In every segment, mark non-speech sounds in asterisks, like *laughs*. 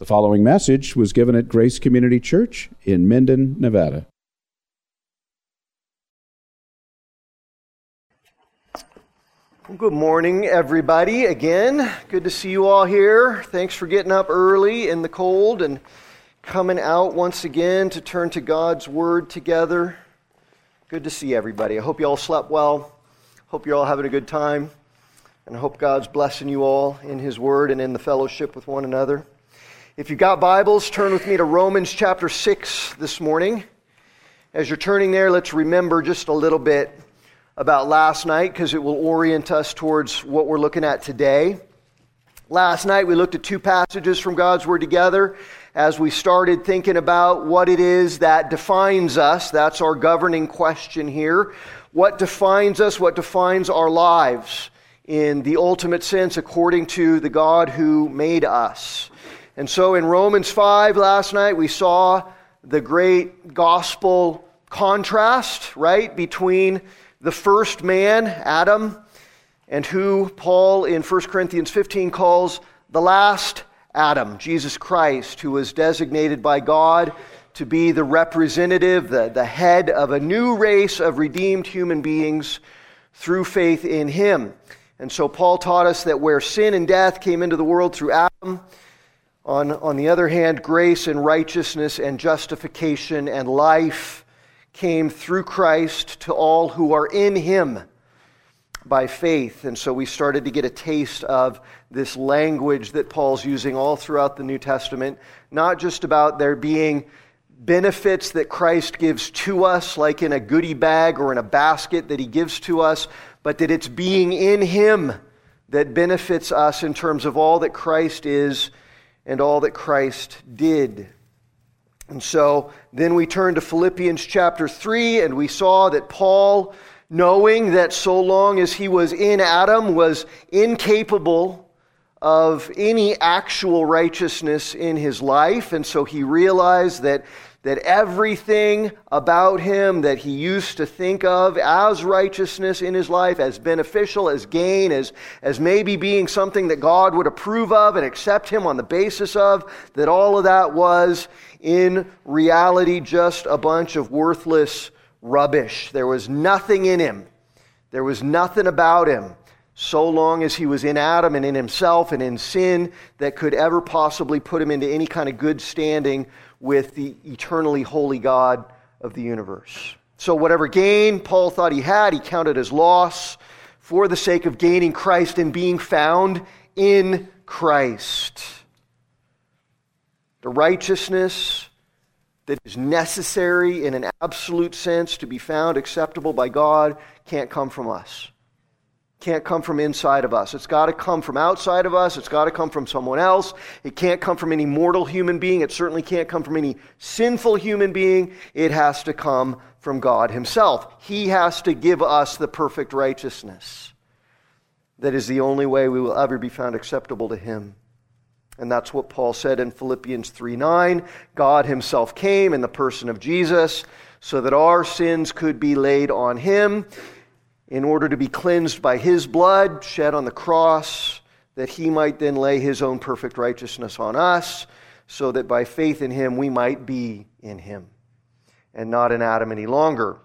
The following message was given at Grace Community Church in Minden, Nevada. Good morning, everybody. Again, good to see you all here. Thanks for getting up early in the cold and coming out once again to turn to God's Word together. Good to see everybody. I hope you all slept well. Hope you're all having a good time. And I hope God's blessing you all in His Word and in the fellowship with one another. If you've got Bibles, turn with me to Romans chapter 6 this morning. As you're turning there, let's remember just a little bit about last night because it will orient us towards what we're looking at today. Last night, we looked at two passages from God's Word together as we started thinking about what it is that defines us. That's our governing question here. What defines us? What defines our lives in the ultimate sense according to the God who made us? And so in Romans 5 last night, we saw the great gospel contrast, right, between the first man, Adam, and who Paul in 1 Corinthians 15 calls the last Adam, Jesus Christ, who was designated by God to be the representative, the, the head of a new race of redeemed human beings through faith in him. And so Paul taught us that where sin and death came into the world through Adam, on, on the other hand, grace and righteousness and justification and life came through Christ to all who are in Him by faith. And so we started to get a taste of this language that Paul's using all throughout the New Testament, not just about there being benefits that Christ gives to us, like in a goodie bag or in a basket that He gives to us, but that it's being in Him that benefits us in terms of all that Christ is and all that Christ did. And so then we turn to Philippians chapter 3, and we saw that Paul, knowing that so long as he was in Adam, was incapable of any actual righteousness in his life. And so he realized that that everything about him that he used to think of as righteousness in his life, as beneficial, as gain, as, as maybe being something that God would approve of and accept him on the basis of, that all of that was in reality just a bunch of worthless rubbish. There was nothing in him, there was nothing about him. So long as he was in Adam and in himself and in sin, that could ever possibly put him into any kind of good standing with the eternally holy God of the universe. So, whatever gain Paul thought he had, he counted as loss for the sake of gaining Christ and being found in Christ. The righteousness that is necessary in an absolute sense to be found acceptable by God can't come from us can't come from inside of us. It's got to come from outside of us. It's got to come from someone else. It can't come from any mortal human being. It certainly can't come from any sinful human being. It has to come from God Himself. He has to give us the perfect righteousness. That is the only way we will ever be found acceptable to Him. And that's what Paul said in Philippians 3 9. God Himself came in the person of Jesus so that our sins could be laid on Him in order to be cleansed by his blood shed on the cross, that he might then lay his own perfect righteousness on us, so that by faith in him we might be in him and not in Adam any longer.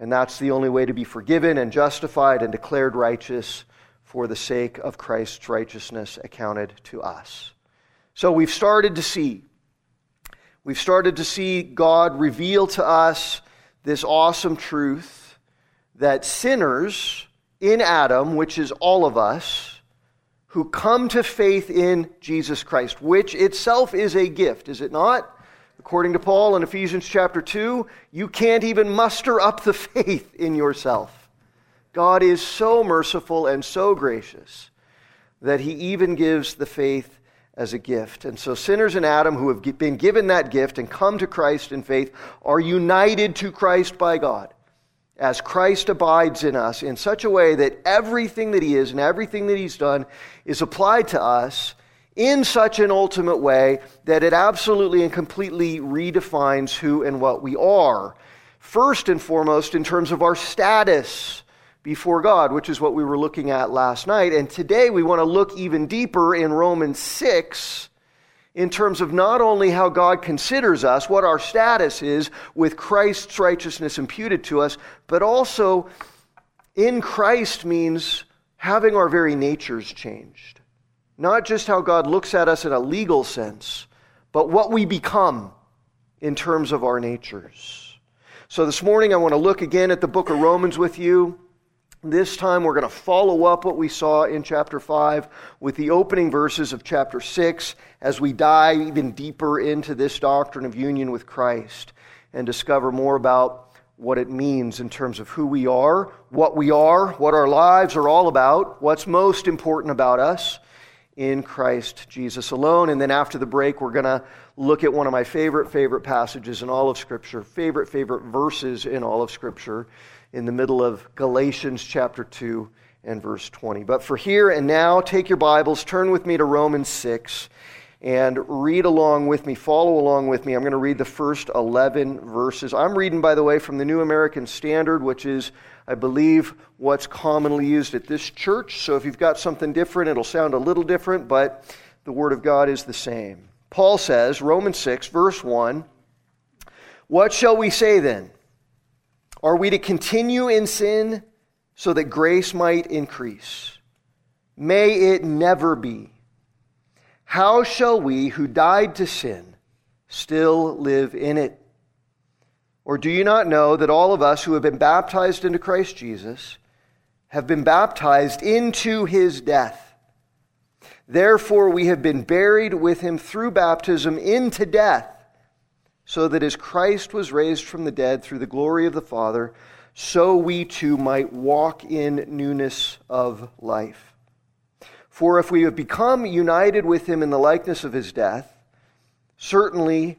And that's the only way to be forgiven and justified and declared righteous for the sake of Christ's righteousness accounted to us. So we've started to see. We've started to see God reveal to us this awesome truth that sinners in Adam, which is all of us, who come to faith in Jesus Christ, which itself is a gift, is it not? According to Paul in Ephesians chapter 2, you can't even muster up the *laughs* faith in yourself. God is so merciful and so gracious that he even gives the faith as a gift. And so sinners in Adam who have been given that gift and come to Christ in faith are united to Christ by God as Christ abides in us in such a way that everything that He is and everything that He's done is applied to us in such an ultimate way that it absolutely and completely redefines who and what we are. First and foremost, in terms of our status before God, which is what we were looking at last night. And today we want to look even deeper in Romans 6 in terms of not only how God considers us, what our status is with Christ's righteousness imputed to us, but also in Christ means having our very natures changed. Not just how God looks at us in a legal sense, but what we become in terms of our natures. So this morning I want to look again at the book of Romans with you. This time we're going to follow up what we saw in chapter 5 with the opening verses of chapter 6 as we dive even deeper into this doctrine of union with Christ and discover more about what it means in terms of who we are, what we are, what our lives are all about, what's most important about us in Christ Jesus alone. And then after the break, we're going to look at one of my favorite, favorite passages in all of Scripture, favorite, favorite verses in all of Scripture in the middle of Galatians chapter 2 and verse 20. But for here and now, take your Bibles, turn with me to Romans 6, and read along with me, follow along with me. I'm going to read the first 11 verses. I'm reading, by the way, from the New American Standard, which is, I believe, what's commonly used at this church. So if you've got something different, it'll sound a little different, but the Word of God is the same. Paul says, Romans 6, verse 1, What shall we say then? Are we to continue in sin so that grace might increase? May it never be. How shall we who died to sin still live in it? Or do you not know that all of us who have been baptized into Christ Jesus have been baptized into his death? Therefore, we have been buried with him through baptism into death so that as Christ was raised from the dead through the glory of the Father, so we too might walk in newness of life. For if we have become united with him in the likeness of his death, certainly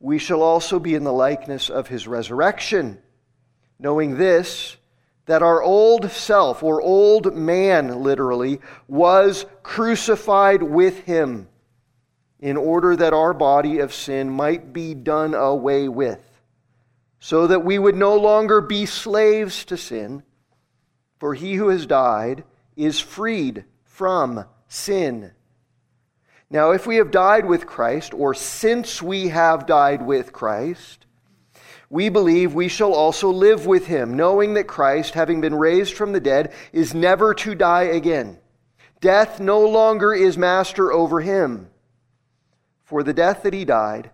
we shall also be in the likeness of his resurrection, knowing this, that our old self, or old man literally, was crucified with him in order that our body of sin might be done away with, so that we would no longer be slaves to sin. For he who has died is freed from sin. Now, if we have died with Christ, or since we have died with Christ, we believe we shall also live with him, knowing that Christ, having been raised from the dead, is never to die again. Death no longer is master over him. For the death that he died,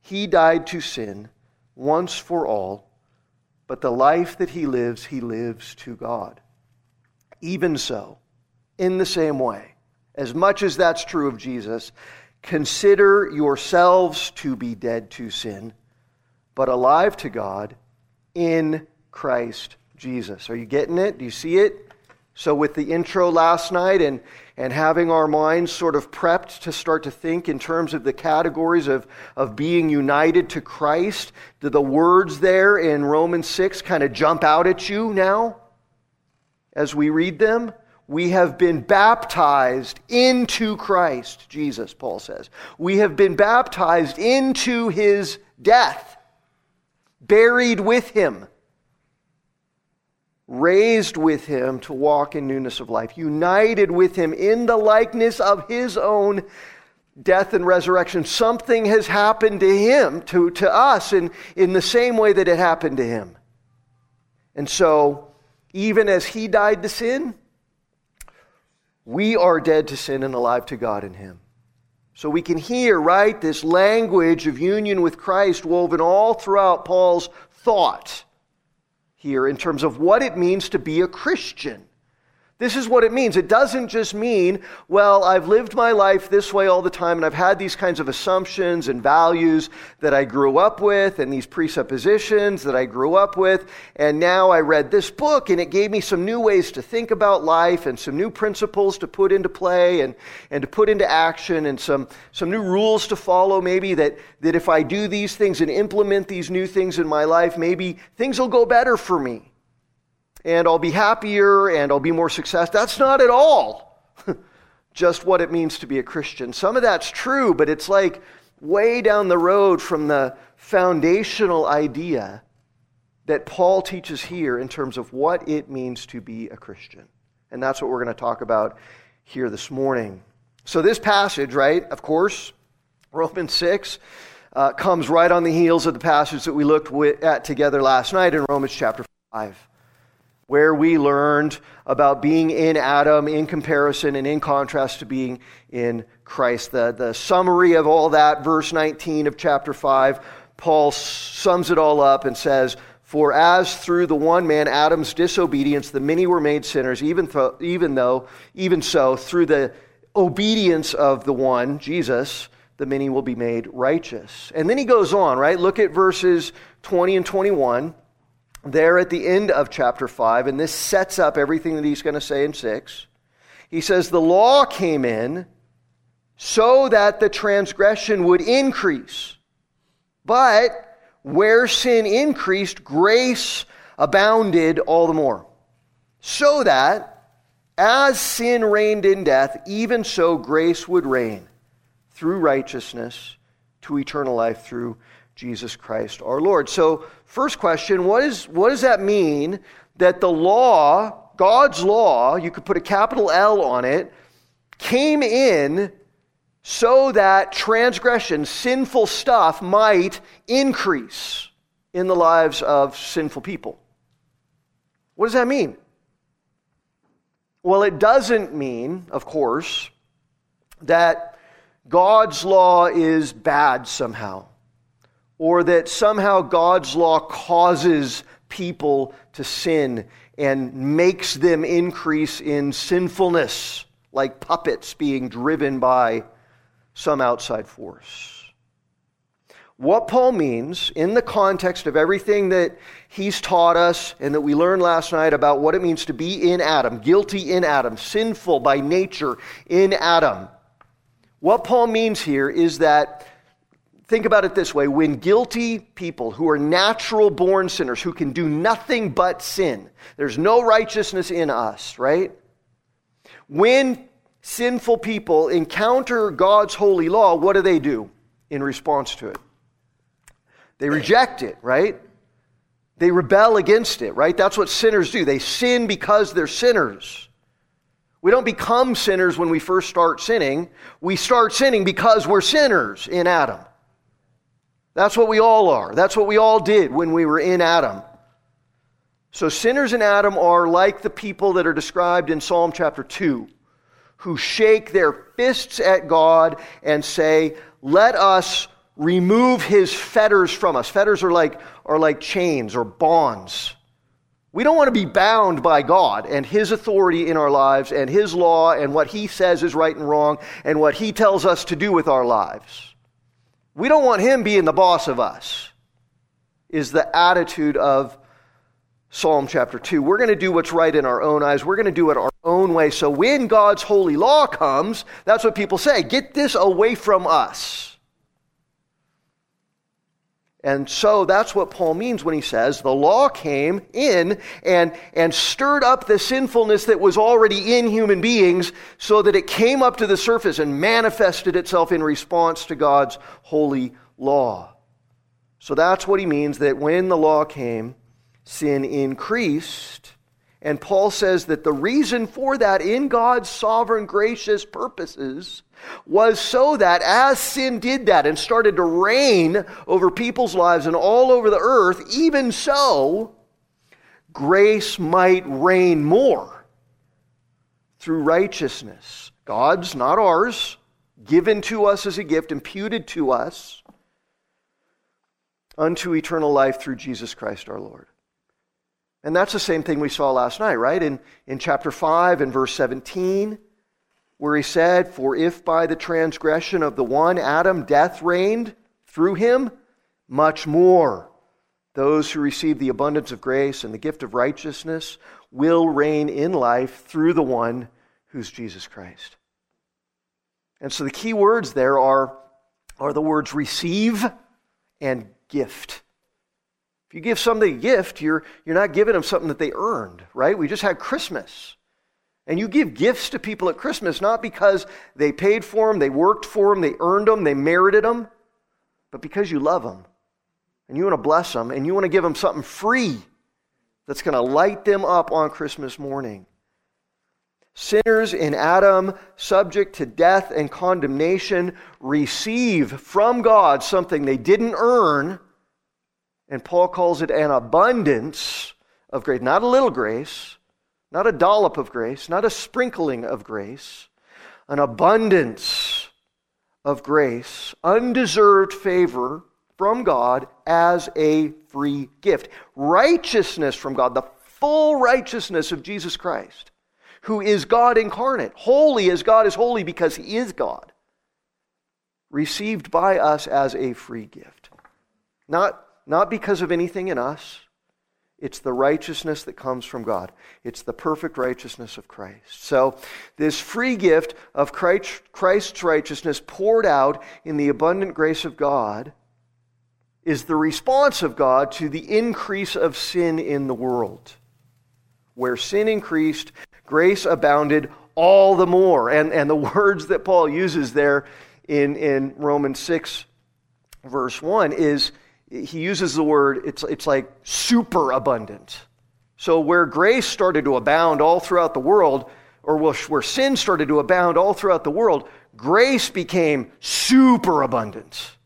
he died to sin once for all, but the life that he lives, he lives to God. Even so, in the same way, as much as that's true of Jesus, consider yourselves to be dead to sin, but alive to God in Christ Jesus. Are you getting it? Do you see it? So, with the intro last night and, and having our minds sort of prepped to start to think in terms of the categories of, of being united to Christ, do the words there in Romans 6 kind of jump out at you now as we read them? We have been baptized into Christ, Jesus, Paul says. We have been baptized into his death, buried with him raised with him to walk in newness of life, united with him in the likeness of his own death and resurrection. Something has happened to him, to, to us, in, in the same way that it happened to him. And so, even as he died to sin, we are dead to sin and alive to God in him. So we can hear, right, this language of union with Christ woven all throughout Paul's thought here in terms of what it means to be a Christian. This is what it means. It doesn't just mean, well, I've lived my life this way all the time and I've had these kinds of assumptions and values that I grew up with and these presuppositions that I grew up with. And now I read this book and it gave me some new ways to think about life and some new principles to put into play and, and to put into action and some, some new rules to follow, maybe that, that if I do these things and implement these new things in my life, maybe things will go better for me and I'll be happier and I'll be more successful. That's not at all *laughs* just what it means to be a Christian. Some of that's true, but it's like way down the road from the foundational idea that Paul teaches here in terms of what it means to be a Christian. And that's what we're going to talk about here this morning. So, this passage, right, of course, Romans 6 uh, comes right on the heels of the passage that we looked at together last night in Romans chapter 5, where we learned about being in Adam in comparison and in contrast to being in Christ. The, the summary of all that, verse 19 of chapter 5, Paul sums it all up and says, For as through the one man, Adam's disobedience, the many were made sinners, even, th- even though, even so, through the obedience of the one, Jesus, the many will be made righteous. And then he goes on, right? Look at verses 20 and 21 there at the end of chapter 5, and this sets up everything that he's going to say in 6. He says, The law came in so that the transgression would increase. But where sin increased, grace abounded all the more. So that as sin reigned in death, even so grace would reign through righteousness to eternal life through Jesus Christ our Lord. So, first question what, is, what does that mean that the law, God's law, you could put a capital L on it, came in so that transgression, sinful stuff, might increase in the lives of sinful people? What does that mean? Well, it doesn't mean, of course, that God's law is bad somehow, or that somehow God's law causes people to sin and makes them increase in sinfulness, like puppets being driven by some outside force. What Paul means in the context of everything that he's taught us and that we learned last night about what it means to be in Adam, guilty in Adam, sinful by nature in Adam what Paul means here is that, think about it this way when guilty people who are natural born sinners, who can do nothing but sin, there's no righteousness in us, right? When sinful people encounter God's holy law, what do they do in response to it? They reject it, right? They rebel against it, right? That's what sinners do. They sin because they're sinners. We don't become sinners when we first start sinning. We start sinning because we're sinners in Adam. That's what we all are. That's what we all did when we were in Adam. So, sinners in Adam are like the people that are described in Psalm chapter 2, who shake their fists at God and say, Let us remove his fetters from us. Fetters are like, are like chains or bonds. We don't want to be bound by God and His authority in our lives and His law and what He says is right and wrong and what He tells us to do with our lives. We don't want Him being the boss of us, is the attitude of Psalm chapter 2. We're going to do what's right in our own eyes. We're going to do it our own way. So when God's holy law comes, that's what people say get this away from us. And so that's what Paul means when he says the law came in and, and stirred up the sinfulness that was already in human beings so that it came up to the surface and manifested itself in response to God's holy law. So that's what he means that when the law came, sin increased. And Paul says that the reason for that in God's sovereign gracious purposes was so that as sin did that and started to reign over people's lives and all over the earth, even so, grace might reign more through righteousness. God's, not ours, given to us as a gift, imputed to us unto eternal life through Jesus Christ our Lord. And that's the same thing we saw last night, right? In, in chapter 5 and verse 17 where he said, For if by the transgression of the one Adam death reigned through him, much more those who receive the abundance of grace and the gift of righteousness will reign in life through the one who's Jesus Christ. And so the key words there are, are the words receive and gift. If you give somebody a gift, you're, you're not giving them something that they earned, right? We just had Christmas. And you give gifts to people at Christmas not because they paid for them, they worked for them, they earned them, they merited them, but because you love them and you want to bless them and you want to give them something free that's going to light them up on Christmas morning. Sinners in Adam, subject to death and condemnation, receive from God something they didn't earn. And Paul calls it an abundance of grace. Not a little grace, not a dollop of grace, not a sprinkling of grace, an abundance of grace, undeserved favor from God as a free gift. Righteousness from God, the full righteousness of Jesus Christ who is God incarnate, holy as God is holy because he is God, received by us as a free gift. Not, not because of anything in us, it's the righteousness that comes from God. It's the perfect righteousness of Christ. So, this free gift of Christ's righteousness poured out in the abundant grace of God is the response of God to the increase of sin in the world. Where sin increased, grace abounded all the more. And, and the *laughs* words that Paul uses there in, in Romans 6, verse 1, is he uses the word, it's, it's like super abundant. So where grace started to abound all throughout the world, or where sin started to abound all throughout the world, grace became super abundant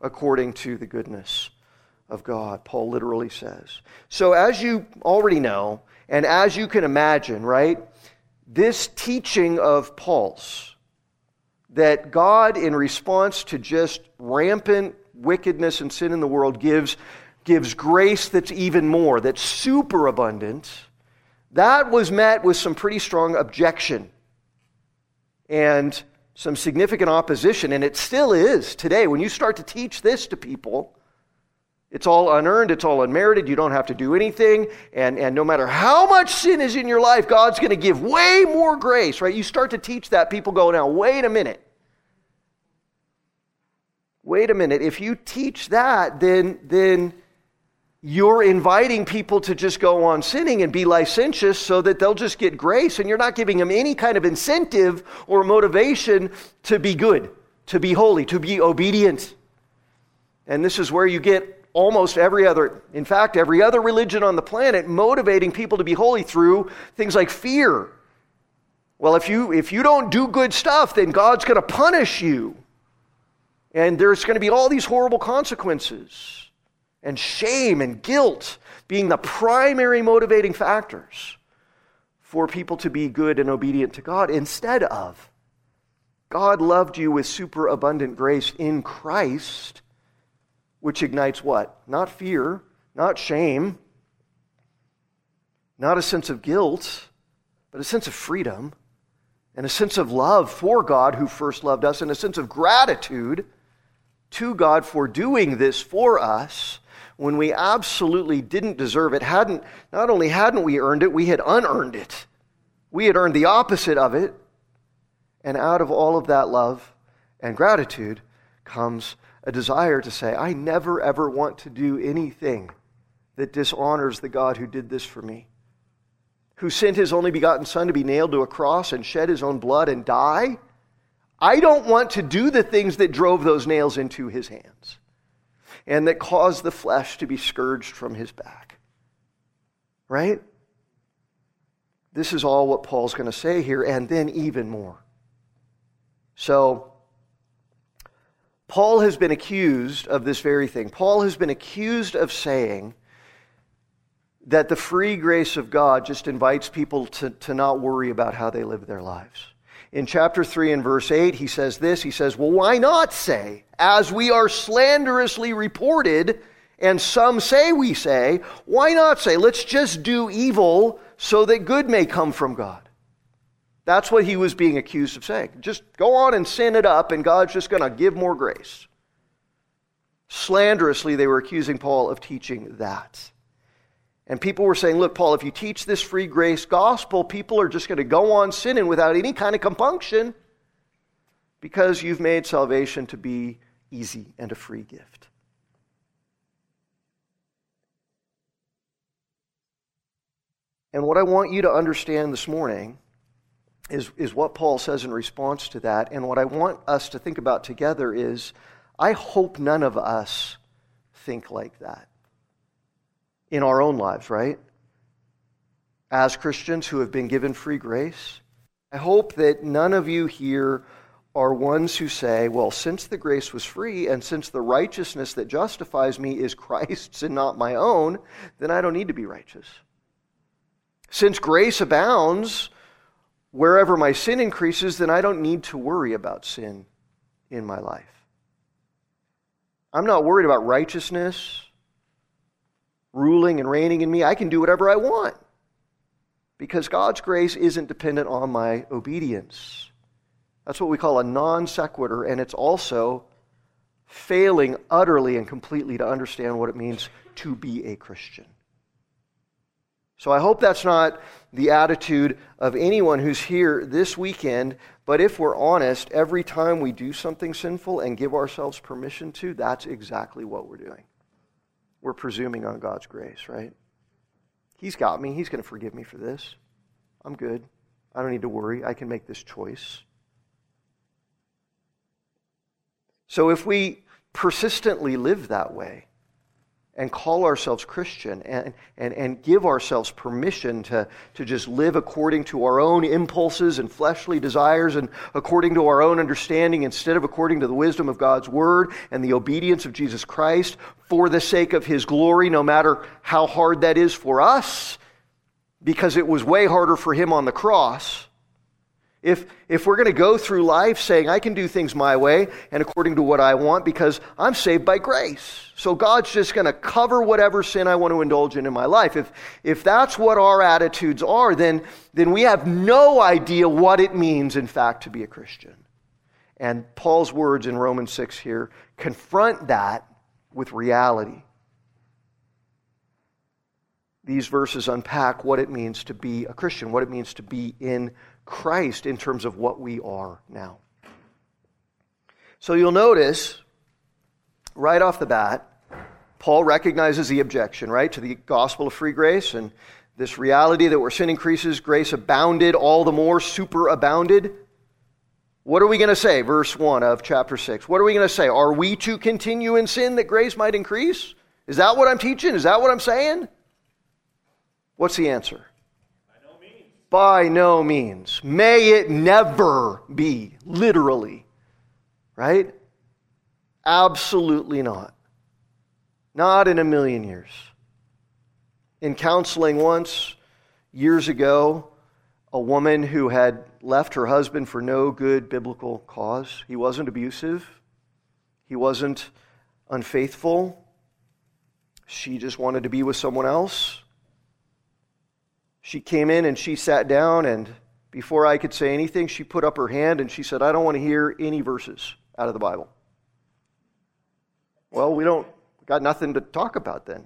according to the goodness of God, Paul literally says. So, as you already know, and as you can imagine, right, this teaching of Paul's, that God, in response to just rampant wickedness and sin in the world, gives, gives grace that's even more, that's super abundant, that was met with some pretty strong objection and some significant opposition, and it still is today. When you start to teach this to people, it's all unearned, it's all unmerited, you don't have to do anything. And, and no matter how much sin is in your life, God's going to give way more grace, right? You start to teach that, people go, now, wait a minute. Wait a minute. If you teach that, then, then you're inviting people to just go on sinning and be licentious so that they'll just get grace, and you're not giving them any kind of incentive or motivation to be good, to be holy, to be obedient. And this is where you get almost every other, in fact, every other religion on the planet motivating people to be holy through things like fear. Well, if you, if you don't do good stuff, then God's going to punish you. And there's going to be all these horrible consequences. And shame and guilt being the primary motivating factors for people to be good and obedient to God instead of God loved you with superabundant grace in Christ which ignites what? Not fear, not shame, not a sense of guilt, but a sense of freedom and a sense of love for God who first loved us and a sense of gratitude to God for doing this for us when we absolutely didn't deserve it. Hadn't, not only hadn't we earned it, we had unearned it. We had earned the opposite of it. And out of all of that love and gratitude comes a desire to say, I never ever want to do anything that dishonors the God who did this for me, who sent his only begotten Son to be nailed to a cross and shed his own blood and die. I don't want to do the things that drove those nails into his hands and that caused the flesh to be scourged from his back. Right? This is all what Paul's going to say here, and then even more. So, Paul has been accused of this very thing. Paul has been accused of saying that the free grace of God just invites people to, to not worry about how they live their lives. In chapter 3 and verse 8, he says this He says, Well, why not say, as we are slanderously reported, and some say we say, why not say, let's just do evil so that good may come from God? That's what he was being accused of saying. Just go on and sin it up, and God's just going to give more grace. Slanderously, they were accusing Paul of teaching that. And people were saying, Look, Paul, if you teach this free grace gospel, people are just going to go on sinning without any kind of compunction because you've made salvation to be easy and a free gift. And what I want you to understand this morning is, is what Paul says in response to that. And what I want us to think about together is I hope none of us think like that in our own lives, right? As Christians who have been given free grace, I hope that none of you here are ones who say, well, since the grace was free and since the righteousness that justifies me is *laughs* Christ's and not my own, then I don't need to be righteous. Since grace abounds, wherever my sin increases, then I don't need to worry about sin in my life. I'm not worried about righteousness ruling and reigning in me. I can do whatever I want because God's grace isn't dependent on my obedience. That's what we call a non sequitur, and it's also failing utterly and completely to understand what it means to be a Christian. So I hope that's not the attitude of anyone who's here this weekend, but if we're honest, every time we do something sinful and give ourselves permission to, that's exactly what we're doing. We're presuming on God's grace, right? He's got me. He's going to forgive me for this. I'm good. I don't need to worry. I can make this choice. So if we persistently live that way, and call ourselves Christian and, and, and give ourselves permission to, to just live according to our own impulses and fleshly desires and according to our own understanding instead of according to the wisdom of God's Word and the obedience of Jesus Christ for the sake of His glory, no matter how hard that is for us, because it was way harder for Him on the cross. If, if we're going to go through life saying, I can do things my way and according to what I want because I'm saved by grace. So God's just going to cover whatever sin I want to indulge in in my life. If, if that's what our attitudes are, then, then we have no idea what it means, in fact, to be a Christian. And Paul's words in Romans 6 here confront that with reality. These verses unpack what it means to be a Christian, what it means to be in Christ in terms of what we are now. So you'll notice right off the bat, Paul recognizes the objection, right, to the gospel of free grace and this reality that where sin increases, grace abounded all the more, superabounded. What are we going to say? Verse 1 of chapter 6. What are we going to say? Are we to continue in sin that grace might increase? Is that what I'm teaching? Is that what I'm saying? What's the answer? By no means. May it never be, literally. Right? Absolutely not. Not in a million years. In counseling once, years ago, a woman who had left her husband for no good biblical cause. He wasn't abusive, he wasn't unfaithful. She just wanted to be with someone else. She came in and she sat down, and before I could say anything, she put up her hand and she said, I don't want to hear any verses out of the Bible. Well, we don't got nothing to talk about then.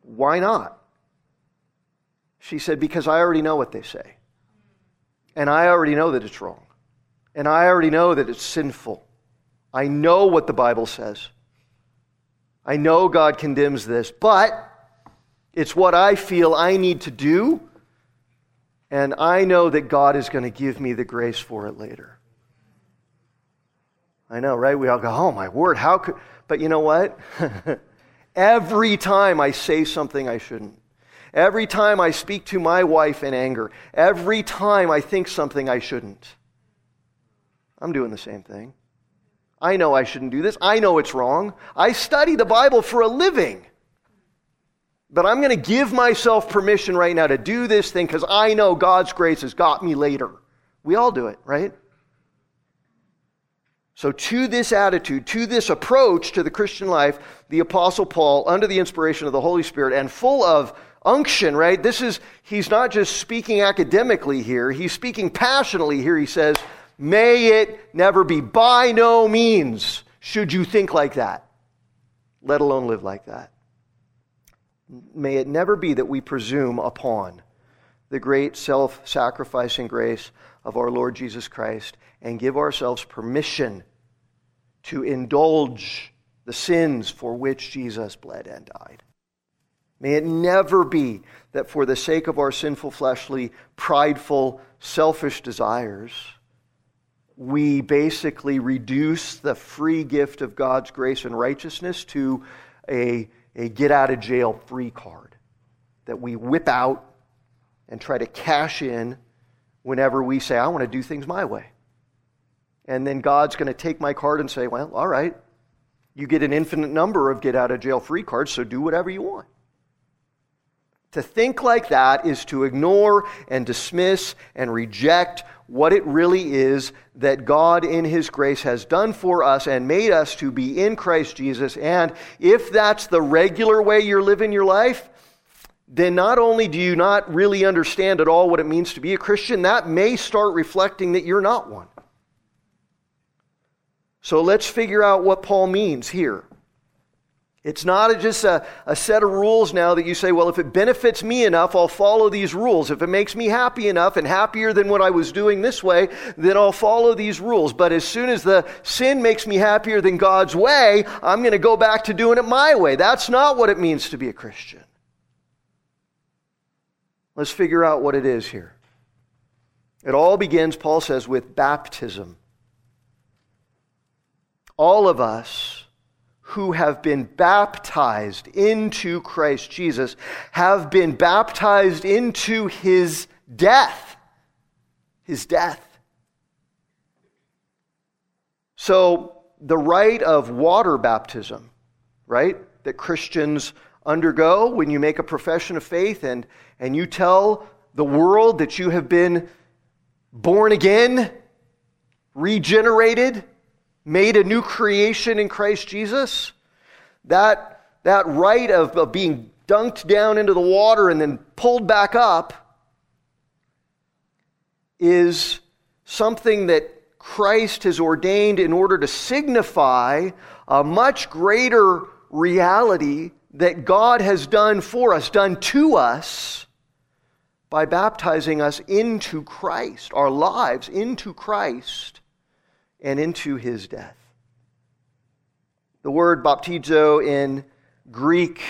Why not? She said, Because I already know what they say. And I already know that it's wrong. And I already know that it's sinful. I know what the Bible says. I know God condemns this, but it's what I feel I need to do, and I know that God is going to give me the grace for it later. I know, right? We all go, oh my word, how could. But you know what? *laughs* Every time I say something I shouldn't, every time I speak to my wife in anger, every time I think something I shouldn't, I'm doing the same thing. I know I shouldn't do this. I know it's wrong. I study the Bible for a living. But I'm going to give myself permission right now to do this thing because I know God's grace has got me later. We all do it, right? So, to this attitude, to this approach to the Christian life, the Apostle Paul, under the inspiration of the Holy Spirit and full of unction, right? This is, he's not just speaking academically here, he's speaking passionately here. He says, May it never be. By no means should you think like that, let alone live like that. May it never be that we presume upon the great self sacrificing grace of our Lord Jesus Christ and give ourselves permission to indulge the sins for which Jesus bled and died. May it never be that for the sake of our sinful, fleshly, prideful, selfish desires, we basically reduce the free gift of God's grace and righteousness to a a get out of jail free card that we whip out and try to cash in whenever we say, I want to do things my way. And then God's going to take my card and say, Well, all right, you get an infinite number of get out of jail free cards, so do whatever you want. To think like that is to ignore and dismiss and reject what it really is that God, in His grace, has done for us and made us to be in Christ Jesus. And if that's the regular way you're living your life, then not only do you not really understand at all what it means to be a Christian, that may start reflecting that you're not one. So let's figure out what Paul means here. It's not just a, a, set of rules now that you say, well, if it benefits me enough, I'll follow these rules. If it makes me happy enough and happier than what I was doing this way, then I'll follow these rules. But as soon as the sin makes me happier than God's way, I'm going to go back to doing it my way. That's not what it means to be a Christian. Let's figure out what it is here. It all begins, Paul says, with baptism. All of us who have been baptized into Christ Jesus have been baptized into his death. His death. So, the rite of water baptism, right, that Christians undergo when you make a profession of faith and, and you tell the world that you have been born again, regenerated, made a new creation in Christ Jesus, that, that rite of, of being dunked down into the water and then pulled back up is something that Christ has ordained in order to signify a much greater reality that God has done for us, done to us, by baptizing us into Christ, our lives into Christ and into his death. The word baptizo in Greek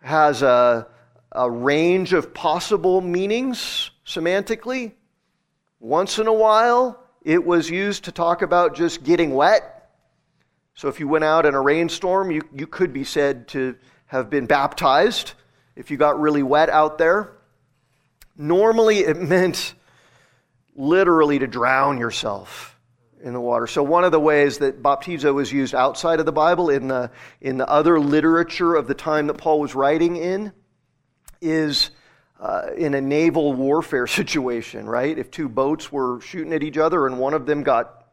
has a, a range of possible meanings semantically. Once in a while, it was used to talk about just getting wet. So if you went out in a rainstorm, you, you could be said to have been baptized if you got really wet out there. Normally, it meant literally to drown yourself in the water. So one of the ways that baptizo was used outside of the Bible in the in the other literature of the time that Paul was writing in is uh, in a naval warfare *laughs* situation, right? If two boats were shooting at each other and one of them got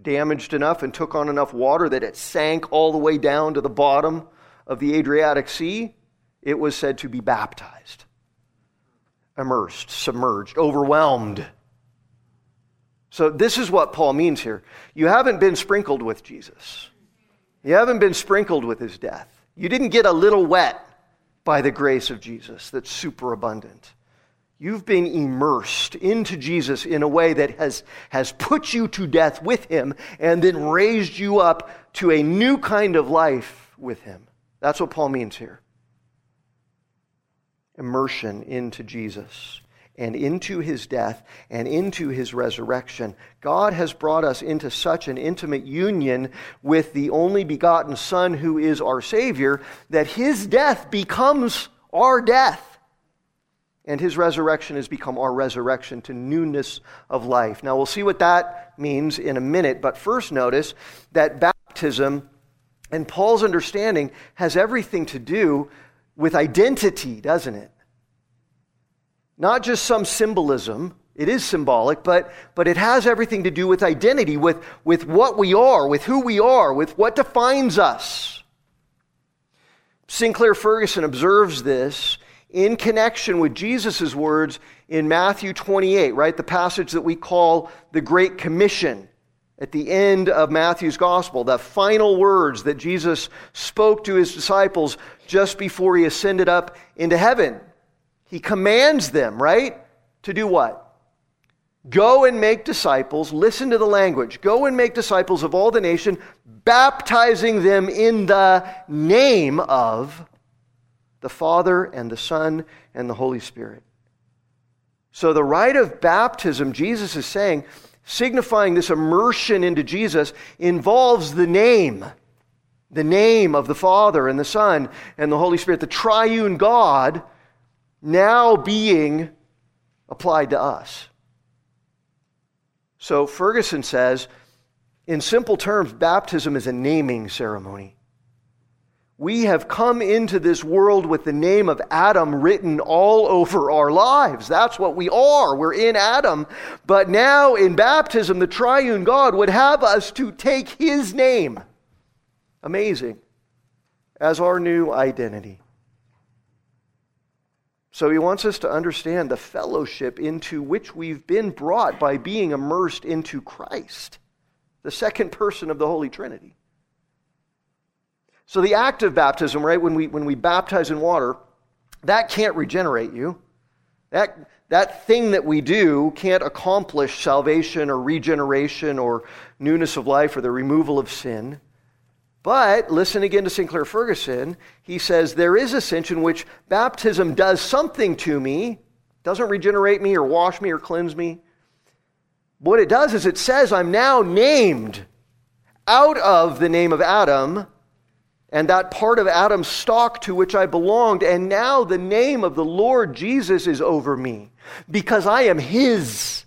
damaged enough and took on enough water that it sank all the way down to the bottom of the Adriatic Sea, it was said to be baptized, immersed, submerged, overwhelmed so, this is what Paul means here. You haven't been sprinkled with Jesus, you haven't been sprinkled with his death. You didn't get a little wet by the grace of Jesus that's super abundant. You've been immersed into Jesus in a way that has, has put you to death with him and then raised you up to a new kind of life with him. That's what Paul means here. Immersion into Jesus and into his death and into his resurrection. God has brought us into such an intimate union with the only begotten Son who is our Savior that his death becomes our death. And his resurrection has become our resurrection to newness of life. Now, we'll see what that means in a minute, but first notice that baptism and Paul's understanding has everything to do with identity, doesn't it? Not just some symbolism, it is symbolic, but, but it has everything to do with identity, with, with what we are, with who we are, with what defines us. Sinclair Ferguson observes this in connection with Jesus' words in Matthew 28, right? The passage that we call the Great Commission at the end of Matthew's gospel, the final words that Jesus spoke to his disciples just before he ascended up into heaven. He commands them, right? To do what? Go and make disciples. Listen to the language. Go and make disciples of all the nation, baptizing them in the name of the Father and the Son and the Holy Spirit. So, the rite of baptism, Jesus is saying, signifying this immersion into Jesus, involves the name. The name of the Father and the Son and the Holy Spirit, the triune God now being applied to us. So Ferguson says, in simple terms, baptism is a naming ceremony. We have come into this world with the name of Adam written all over our lives. That's what we are. We're in Adam. But now in baptism, the triune God would have us to take his name. Amazing. As our new identity. So he wants us to understand the fellowship into which we've been brought by being immersed into Christ, the second person of the Holy Trinity. So the act of baptism, right, when we, when we baptize in water, that can't regenerate you. That, that thing that we do can't accomplish salvation or regeneration or newness of life or the removal of sin. But listen again to Sinclair Ferguson. He says, There is a sense in which baptism does something to me, doesn't regenerate me or wash me or cleanse me. What it does is it says, I'm now named out of the name of Adam and that part of Adam's stock to which I belonged, and now the name of the Lord Jesus is over me because I am His,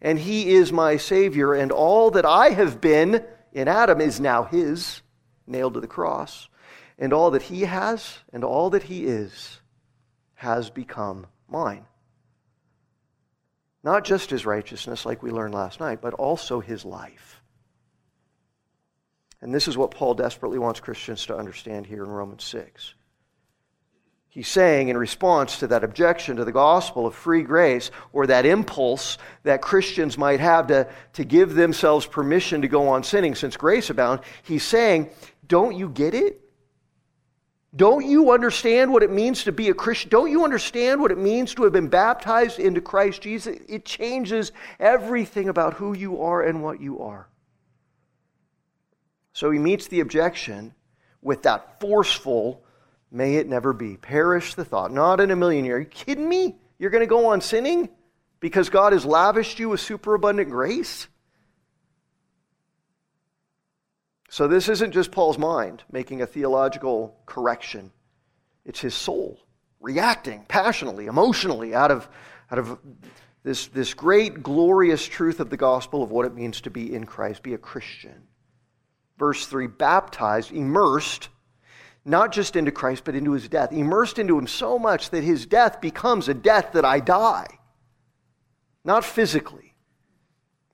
and He is my Savior, and all that I have been in Adam is now His, nailed to the cross, and all that He has and all that He is has become mine. Not just His righteousness, like we learned last night, but also His life. And this is what Paul desperately wants Christians to understand here in Romans 6. He's saying, in response to that objection to the gospel of free grace, or that impulse that Christians might have to, to give themselves permission to go on sinning since grace abound, he's saying, Don't you get it? Don't you understand what it means to be a Christian? Don't you understand what it means to have been baptized into Christ Jesus? It changes everything about who you are and what you are. So he meets the objection with that forceful, may it never be. Perish the thought. Not in a million years. Are you kidding me? You're going to go on sinning because God has lavished you with superabundant grace? So this isn't just Paul's mind making a theological correction, it's his soul reacting passionately, emotionally out of, out of this, this great, glorious truth of the gospel of what it means to be in Christ, be a Christian verse 3 baptized, immersed, not just into Christ, but into his death. Immersed into him so much that his death becomes a death that I die. Not physically,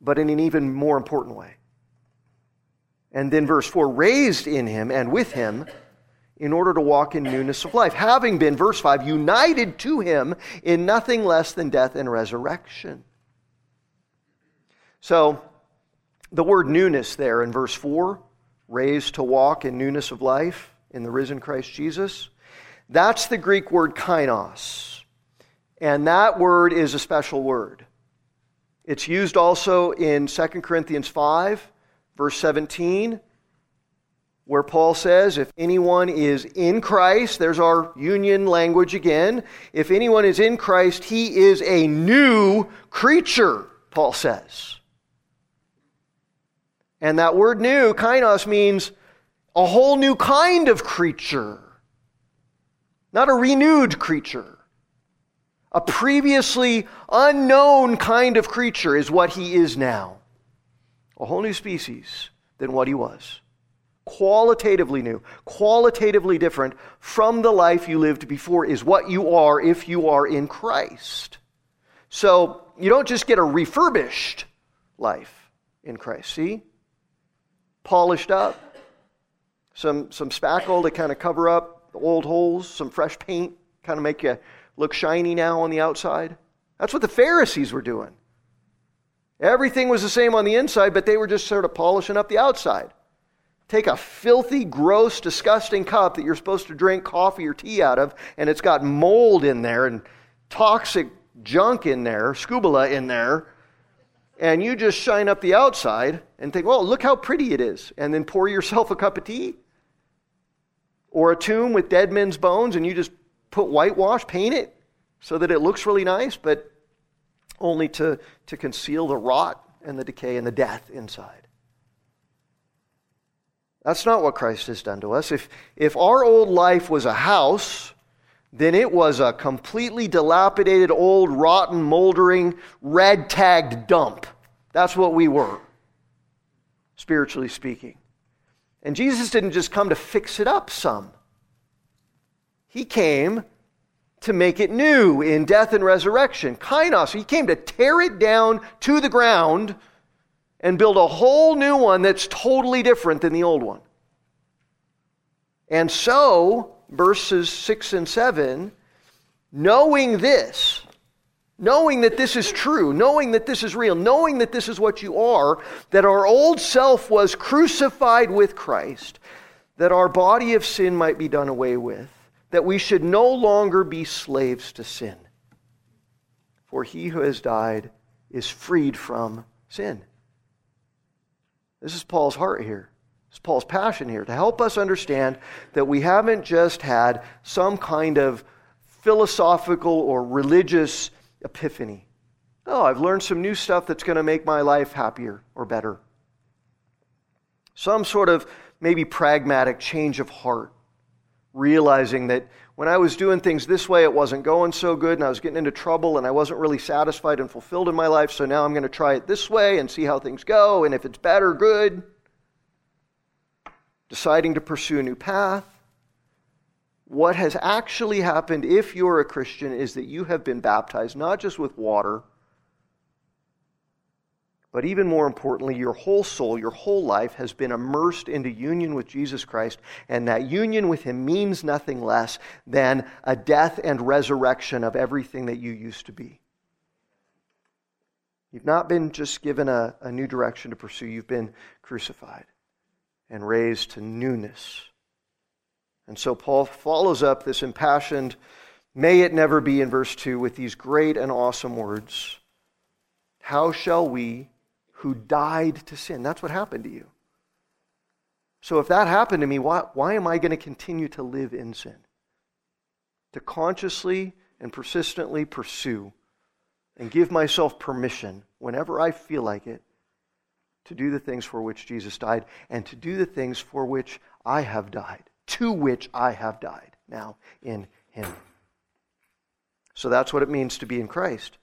but in an even more important way. And then verse 4 raised in him and with him in order to walk in newness of life, having been, verse 5, united to him in nothing less than death and resurrection. So, the word newness there in verse 4 raised to walk in newness of life in the risen Christ Jesus. That's the Greek word kainos. And that word is a special word. It's used also in 2 Corinthians 5, verse 17, where Paul says, If anyone is in Christ, there's our union language again. If anyone is in Christ, he is a new creature, Paul says. And that word new, kainos, means a whole new kind of creature, not a renewed creature. A previously unknown kind of creature is what he is now. A whole new species than what he was. Qualitatively new, qualitatively different from the life you lived before, is what you are if you are in Christ. So you don't just get a refurbished life in Christ. See? polished up, some, some spackle to kind of cover up the old holes, some fresh paint, kind of make you look shiny now on the outside. That's what the Pharisees were doing. Everything was the same on the inside, but they were just sort of polishing up the outside. Take a filthy, gross, disgusting cup that you're supposed to drink coffee or tea out of, and it's got mold in there and toxic junk in there, scubala in there, and you just shine up the outside and think, well, look how pretty it is, and then pour yourself a cup of tea. Or a tomb with dead men's bones, and you just put whitewash, paint it so that it looks really nice, but only to, to conceal the rot and the decay and the death inside. That's not what Christ has done to us. If, if our old life was a house, then it was a completely dilapidated, old, rotten, moldering, red tagged dump. That's what we were, spiritually speaking. And Jesus didn't just come to fix it up some, He came to make it new in death and resurrection. Kainos, He came to tear it down to the ground and build a whole new one that's totally different than the old one. And so, verses 6 and 7, knowing this, knowing that this is true, knowing that this is real, knowing that this is what you are, that our old self was crucified with Christ, that our body of sin might be done away with, that we should no longer be slaves to sin. For he who has died is freed from sin. This is Paul's heart here. This is Paul's passion here to help us understand that we haven't just had some kind of philosophical or religious epiphany. Oh, I've learned some new stuff that's going to make my life happier or better. Some sort of maybe pragmatic change of heart, realizing that when I was doing things this way, it wasn't going so good and I was getting into trouble and I wasn't really satisfied and fulfilled in my life, so now I'm going to try it this way and see how things go, and if it's better, good. Deciding to pursue a new path. What has actually happened, if you're a Christian, is that you have been baptized not just with water, but even more importantly, your whole soul, your whole life has been immersed into union with Jesus Christ. And that union with Him means nothing less than a death and resurrection of everything that you used to be. You've not been just given a, a new direction to pursue, you've been crucified and raised to newness and so Paul follows up this impassioned, may it never be in verse 2 with these great and awesome words How shall we who died to sin? That's what happened to you. So if that happened to me, why, why am I going to continue to live in sin? To consciously and persistently pursue and give myself permission whenever I feel like it to do the things for which Jesus died and to do the things for which I have died to which I have died now in him. So that's what it means to be in Christ.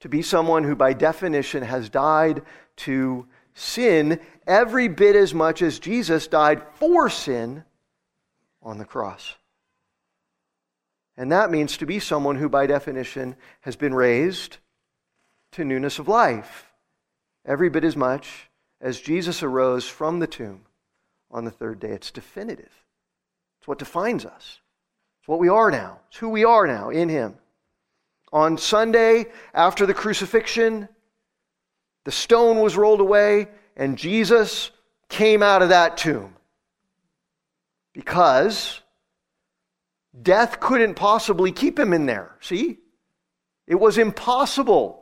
To be someone who, by definition, has died to sin every bit as much as Jesus died for sin on the cross. And that means to be someone who, by definition, has been raised to newness of life every bit as much as Jesus arose from the tomb on the third day. It's definitive. It's what defines us. It's what we are now. It's who we are now in Him. On Sunday, after the crucifixion, the stone was rolled away, and Jesus came out of that tomb. Because death couldn't possibly keep him in there. See? It was impossible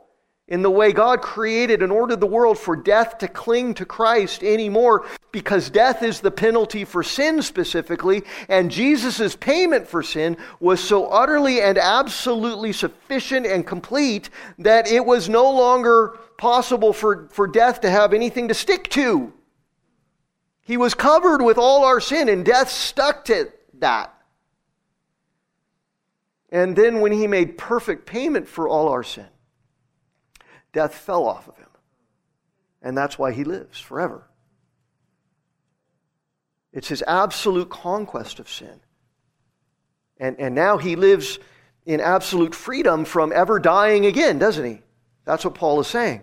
in the way God created and ordered the world for death to cling to Christ anymore because death is the penalty for sin specifically, and Jesus' payment for sin was so utterly and absolutely sufficient and complete that it was no longer possible for, for death to have anything to stick to. He was covered with all our sin, and death stuck to that. And then when he made perfect payment for all our sin, Death fell off of him. And that's why he lives forever. It's his absolute conquest of sin. And, and now he lives in absolute freedom from ever dying again, doesn't he? That's what Paul is saying.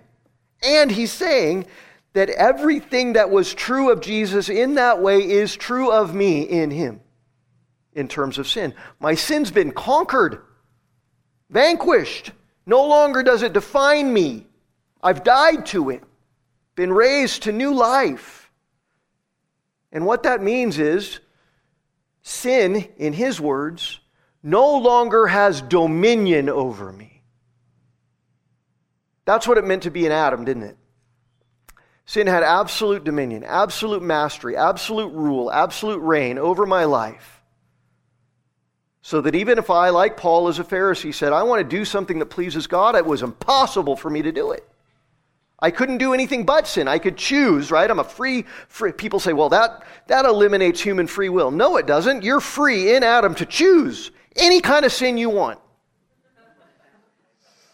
And he's saying that everything that was true of Jesus in that way is true of me in him in terms of sin. My sin's been conquered, vanquished. No longer does it define me. I've died to it, been raised to new life. And what that means is sin, in his words, no longer has dominion over me. That's what it meant to be in Adam, didn't it? Sin had absolute dominion, absolute mastery, absolute rule, absolute reign over my life. So that even if I, like Paul as a Pharisee, said, I want to do something that pleases God, it was impossible for me to do it. I couldn't do anything but sin. I could choose, right? I'm a free, free. People say, well, that, that eliminates human free will. No, it doesn't. You're free in Adam to choose any kind of sin you want.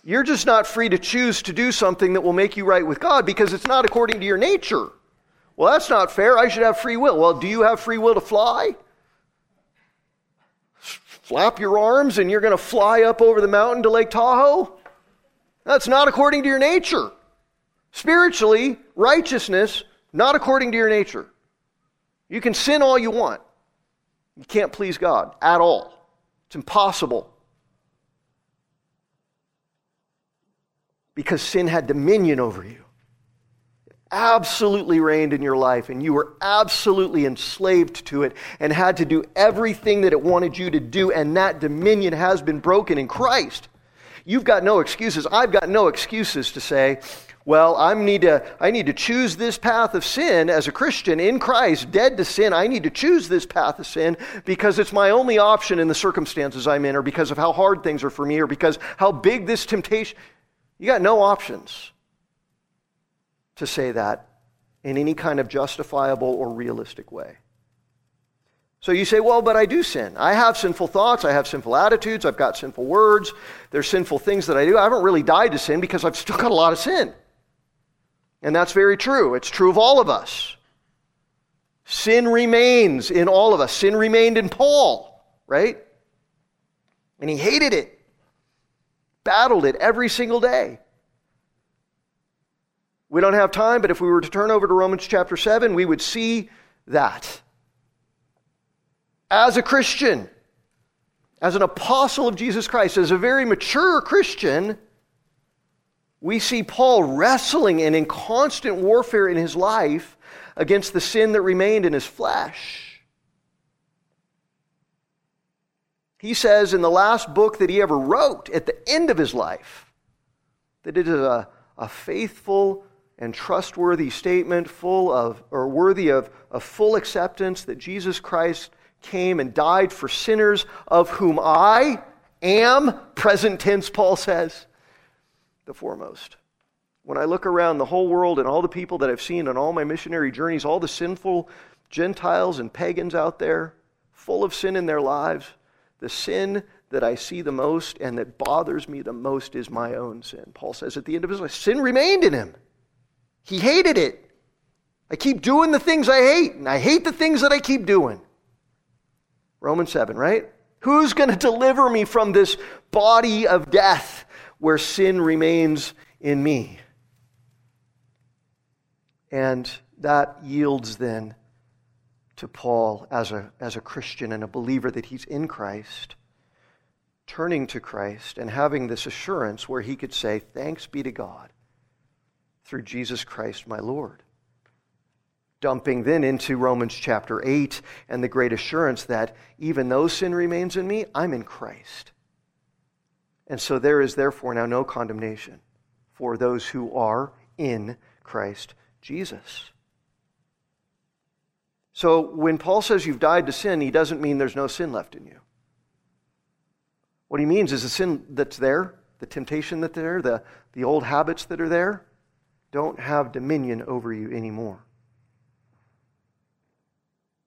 You're just not free to choose to do something that will make you right with God because it's not according to your nature. Well, that's not fair. I should have free will. Well, do you have free will to fly? Flap your arms and you're going to fly up over the mountain to Lake Tahoe? That's not according to your nature. Spiritually, righteousness, not according to your nature. You can sin all you want. You can't please God at all. It's impossible. Because sin had dominion over you. Absolutely reigned in your life, and you were absolutely enslaved to it and had to do everything that it wanted you to do, and that dominion has been broken in Christ. You've got no excuses. I've got no excuses to say, well, I need, to, I need to choose this path of sin as a Christian in Christ, dead to sin. I need to choose this path of sin because it's my only option in the circumstances I'm in, or because of how hard things are for me, or because how big this temptation. You got no options to say that in any kind of justifiable or realistic way. So you say, well, but I do sin. I have sinful thoughts. I have sinful attitudes. I've got sinful words. There's sinful things that I do. I haven't really died to sin because I've still got a lot of sin. And that's very true. It's true of all of us. Sin remains in all of us. Sin remained in Paul, right? And he hated it, battled it every single day. We don't have time, but if we were to turn over to Romans chapter 7, we would see that as a Christian, as an apostle of Jesus Christ, as a very mature Christian, we see Paul wrestling and in constant warfare in his life against the sin that remained in his flesh. He says in the last book that he ever wrote, at the end of his life, that it is a, a faithful and trustworthy statement, full of, or worthy of, of full acceptance that Jesus Christ came and died for sinners, of whom I am, present tense, Paul says, the foremost. When I look around the whole world and all the people that I've seen on all my missionary journeys, all the sinful Gentiles and pagans out there, full of sin in their lives, the sin that I see the most and that bothers me the most is my own sin. Paul says at the end of his life, sin remained in him. He hated it. I keep doing the things I hate, and I hate the things that I keep doing. Romans 7, right? Who's going to deliver me from this body of death where sin remains in me? And that yields then to Paul as a, as a Christian and a believer that he's in Christ, turning to Christ and having this assurance where he could say, Thanks be to God through Jesus Christ my Lord dumping then into Romans chapter 8 and the great assurance that even though sin remains in me, I'm in Christ. And so there is therefore now no condemnation for those who are in Christ Jesus. So when Paul says you've died to sin, he doesn't mean there's no sin left in you. What he means is the sin that's there, the temptation that's there, the, the old habits that are there, don't have dominion over you anymore.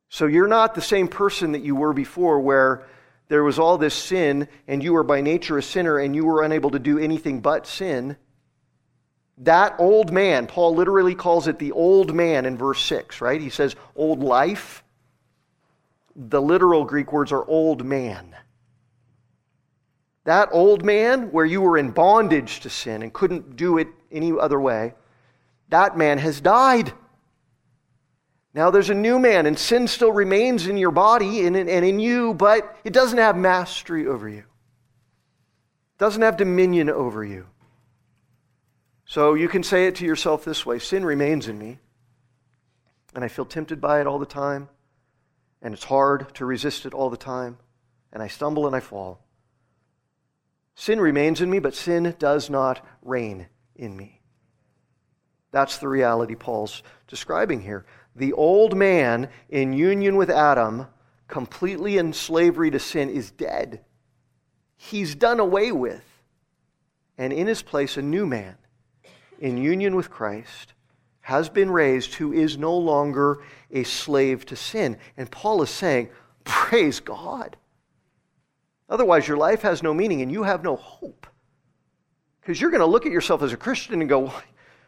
So you're not the same person that you were before, where there was all this sin and you were by nature a sinner and you were unable to do anything but sin. That old man, Paul literally calls it the old man in verse 6, right? He says old life. The literal Greek words are old man. That old man, where you were in bondage to sin and couldn't do it any other way, that man has died. Now there's a new man, and sin still remains in your body and in, you, but it doesn't have mastery over you, it doesn't have dominion over you. So you can say it to yourself this way sin remains in me, and I feel tempted by it all the time, and it's hard to resist it all the time, and I stumble and I fall. Sin remains in me, but sin does not reign in me. That's the reality Paul's describing here the old man in union with Adam, completely in slavery to sin, is dead. He's done away with. And in his place, a new man in union with Christ has been raised who is no longer a slave to sin. And Paul is saying, Praise God. Otherwise, your life has no meaning and you have no hope. Because you're going to look at yourself as a Christian and go, well,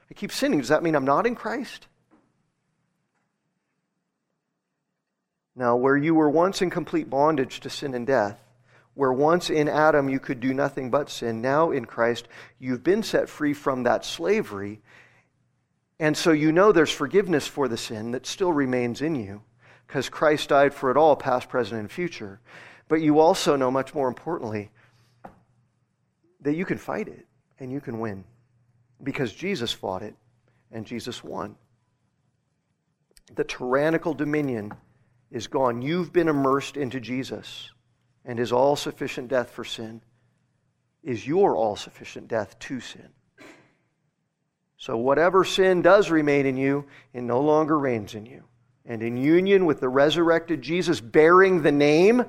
I keep sinning. Does that mean I'm not in Christ? Now, where you were once in complete bondage to sin and death, where once in Adam you could do nothing but sin, now in Christ you've been set free from that slavery. And so you know there's forgiveness for the sin that still remains in you because Christ died for it all, past, present, and future. But you also know, much more importantly, that you can fight it and you can win because Jesus fought it and Jesus won. The tyrannical dominion is gone. You've been immersed into Jesus, and his all sufficient death for sin is your all sufficient death to sin. So, whatever sin does remain in you, it no longer reigns in you. And in union with the resurrected Jesus, bearing the name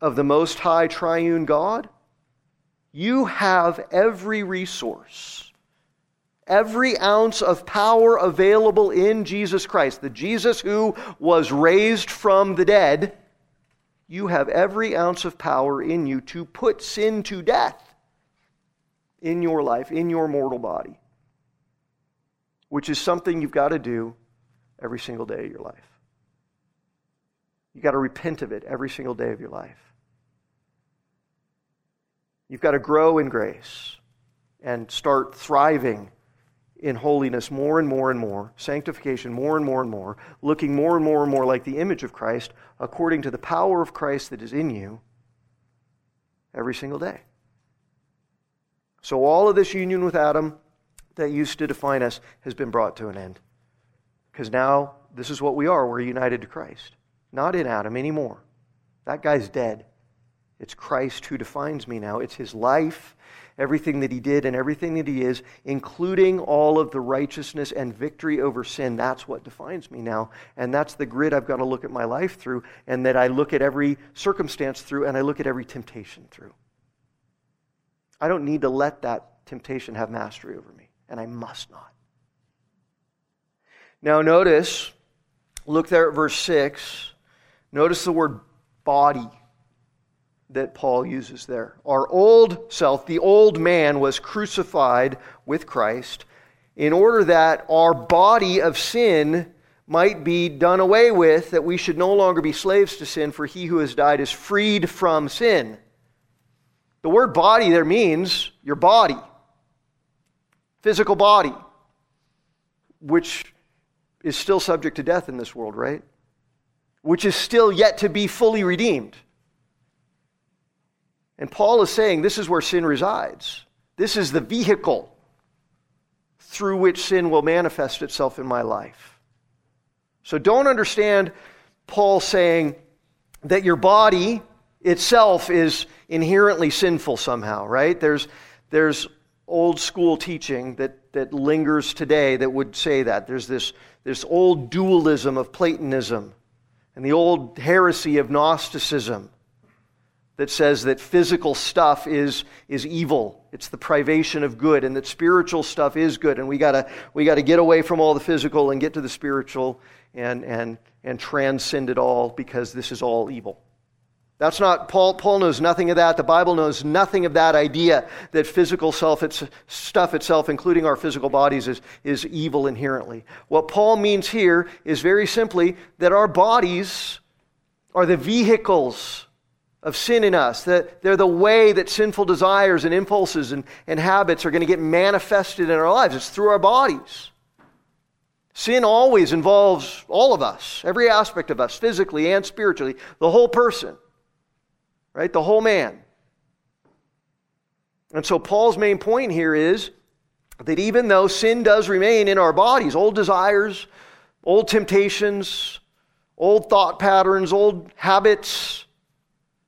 of the Most High Triune God, you have every resource every ounce of power available in Jesus Christ, the Jesus who was raised from the dead, you have every ounce of power in you to put sin to death in your life, in your mortal body, which is something you've got to do every single day of your life. You've got to repent of it every single day of your life. You've got to grow in grace and start thriving in holiness more and more and more, sanctification more and more and more, looking more and more and more like the image of Christ according to the power of Christ that is in you every single day. So, all of this union with Adam that used to define us has been brought to an end. Because now, this is what we are. We're united to Christ. Not in Adam anymore. That guy's dead. It's Christ who defines me now. It's his life everything that he did and everything that he is, including all of the righteousness and victory over sin. That's what defines me now. And that's the grid I've got to look at my life through, and that I look at every circumstance through, and I look at every temptation through. I don't need to let that temptation have mastery over me, and I must not. Now, notice, look there at verse 6. Notice the word body that Paul uses there. Our old self, the old man, was crucified with Christ in order that our body of sin might be done away with, that we should no longer be slaves to sin, for he who has died is freed from sin. The word body there means your body, physical body, which is still subject to death in this world, right? Which is still yet to be fully redeemed. And Paul is saying this is where sin resides. This is the vehicle through which sin will manifest itself in my life. So don't understand Paul saying that your body itself is inherently sinful somehow, right? There's, there's old school teaching that, that lingers today that would say that. There's this, this old dualism of Platonism and the old heresy of Gnosticism that says that physical stuff is, is evil. It's the privation of good, and that spiritual stuff is good. And we gotta, we gotta get away from all the physical and get to the spiritual and, and, and transcend it all because this is all evil. That's not, Paul, Paul knows nothing of that. The Bible knows nothing of that idea that physical self, it's, stuff itself, including our physical bodies, is, is evil inherently. What Paul means here is very simply that our bodies are the vehicles of sin in us. That they're the way that sinful desires and impulses and, and habits are going to get manifested in our lives. It's through our bodies. Sin always involves all of us, every aspect of us, physically and spiritually, the whole person, right? The whole man. And so Paul's main point here is that even though sin does remain in our bodies, old desires, old temptations, old thought patterns, old habits,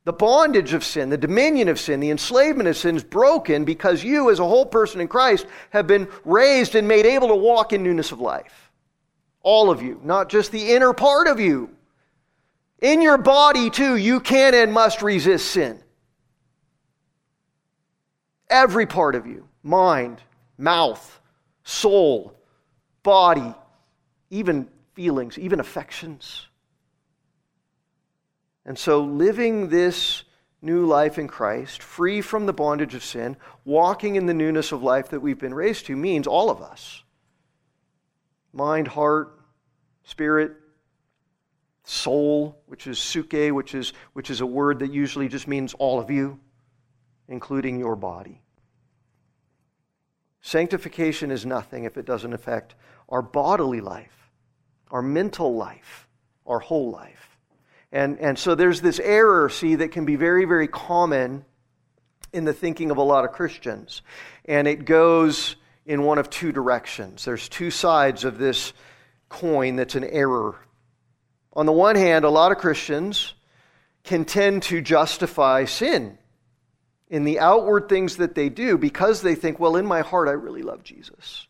the bondage of sin, the dominion of sin, the enslavement of sin is broken because you, as a whole person in Christ, have been raised and made able to walk in newness of life. All of you, not just the inner part of you. In your body, too, you can and must resist sin. Every part of you mind, mouth, soul, body, even feelings, even affections. And so, living this new life in Christ, free from the bondage of sin, walking in the newness of life that we've been raised to, means all of us mind, heart, spirit, soul, which is psuche, which is, which is a word that usually just means all of you, including your body. Sanctification is nothing if it doesn't affect our bodily life, our mental life, our whole life. And, and so there's this error, see, that can be very, very common in the thinking of a lot of Christians. And it goes in one of two directions. There's two sides of this coin that's an error. On the one hand, a lot of Christians can tend to justify sin in the outward things that they do because they think, well, in my heart, I really love Jesus.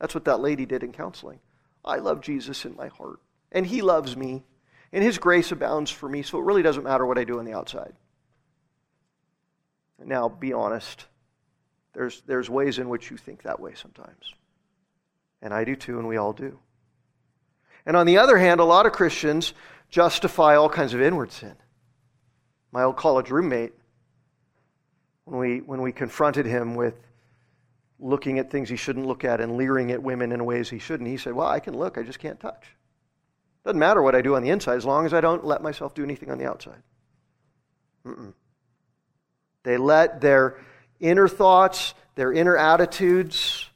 That's what that lady did in counseling. I love Jesus in my heart, and he loves me, and his grace abounds for me, so it really doesn't matter what I do on the outside. Now, be honest. There's, there's ways in which you think that way sometimes. And I do too, and we all do. And on the other hand, a lot of Christians justify all kinds of inward sin. My old college roommate, when we, when we confronted him with looking at things he shouldn't look at and leering at women in ways he shouldn't, he said, Well, I can look, I just can't touch. Doesn't matter what I do on the inside as long as I don't let myself do anything on the outside. Mm-mm. They let their inner thoughts, their inner attitudes,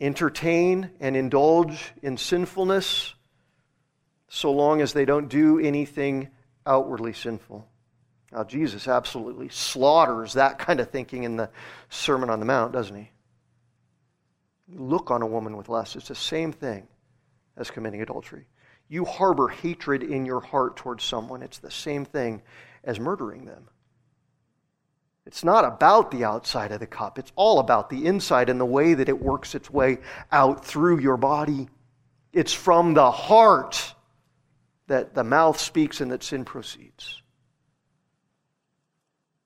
entertain and indulge in sinfulness so long as they don't do anything outwardly sinful. Now, Jesus absolutely slaughters that kind of thinking in the Sermon on the Mount, doesn't he? Look on a woman with lust. It's the same thing as committing adultery. You harbor hatred in your heart towards someone, it's the same thing as murdering them. It's not about the outside of the cup, it's all about the inside and the way that it works its way out through your body. It's from the heart that the mouth speaks and that sin proceeds.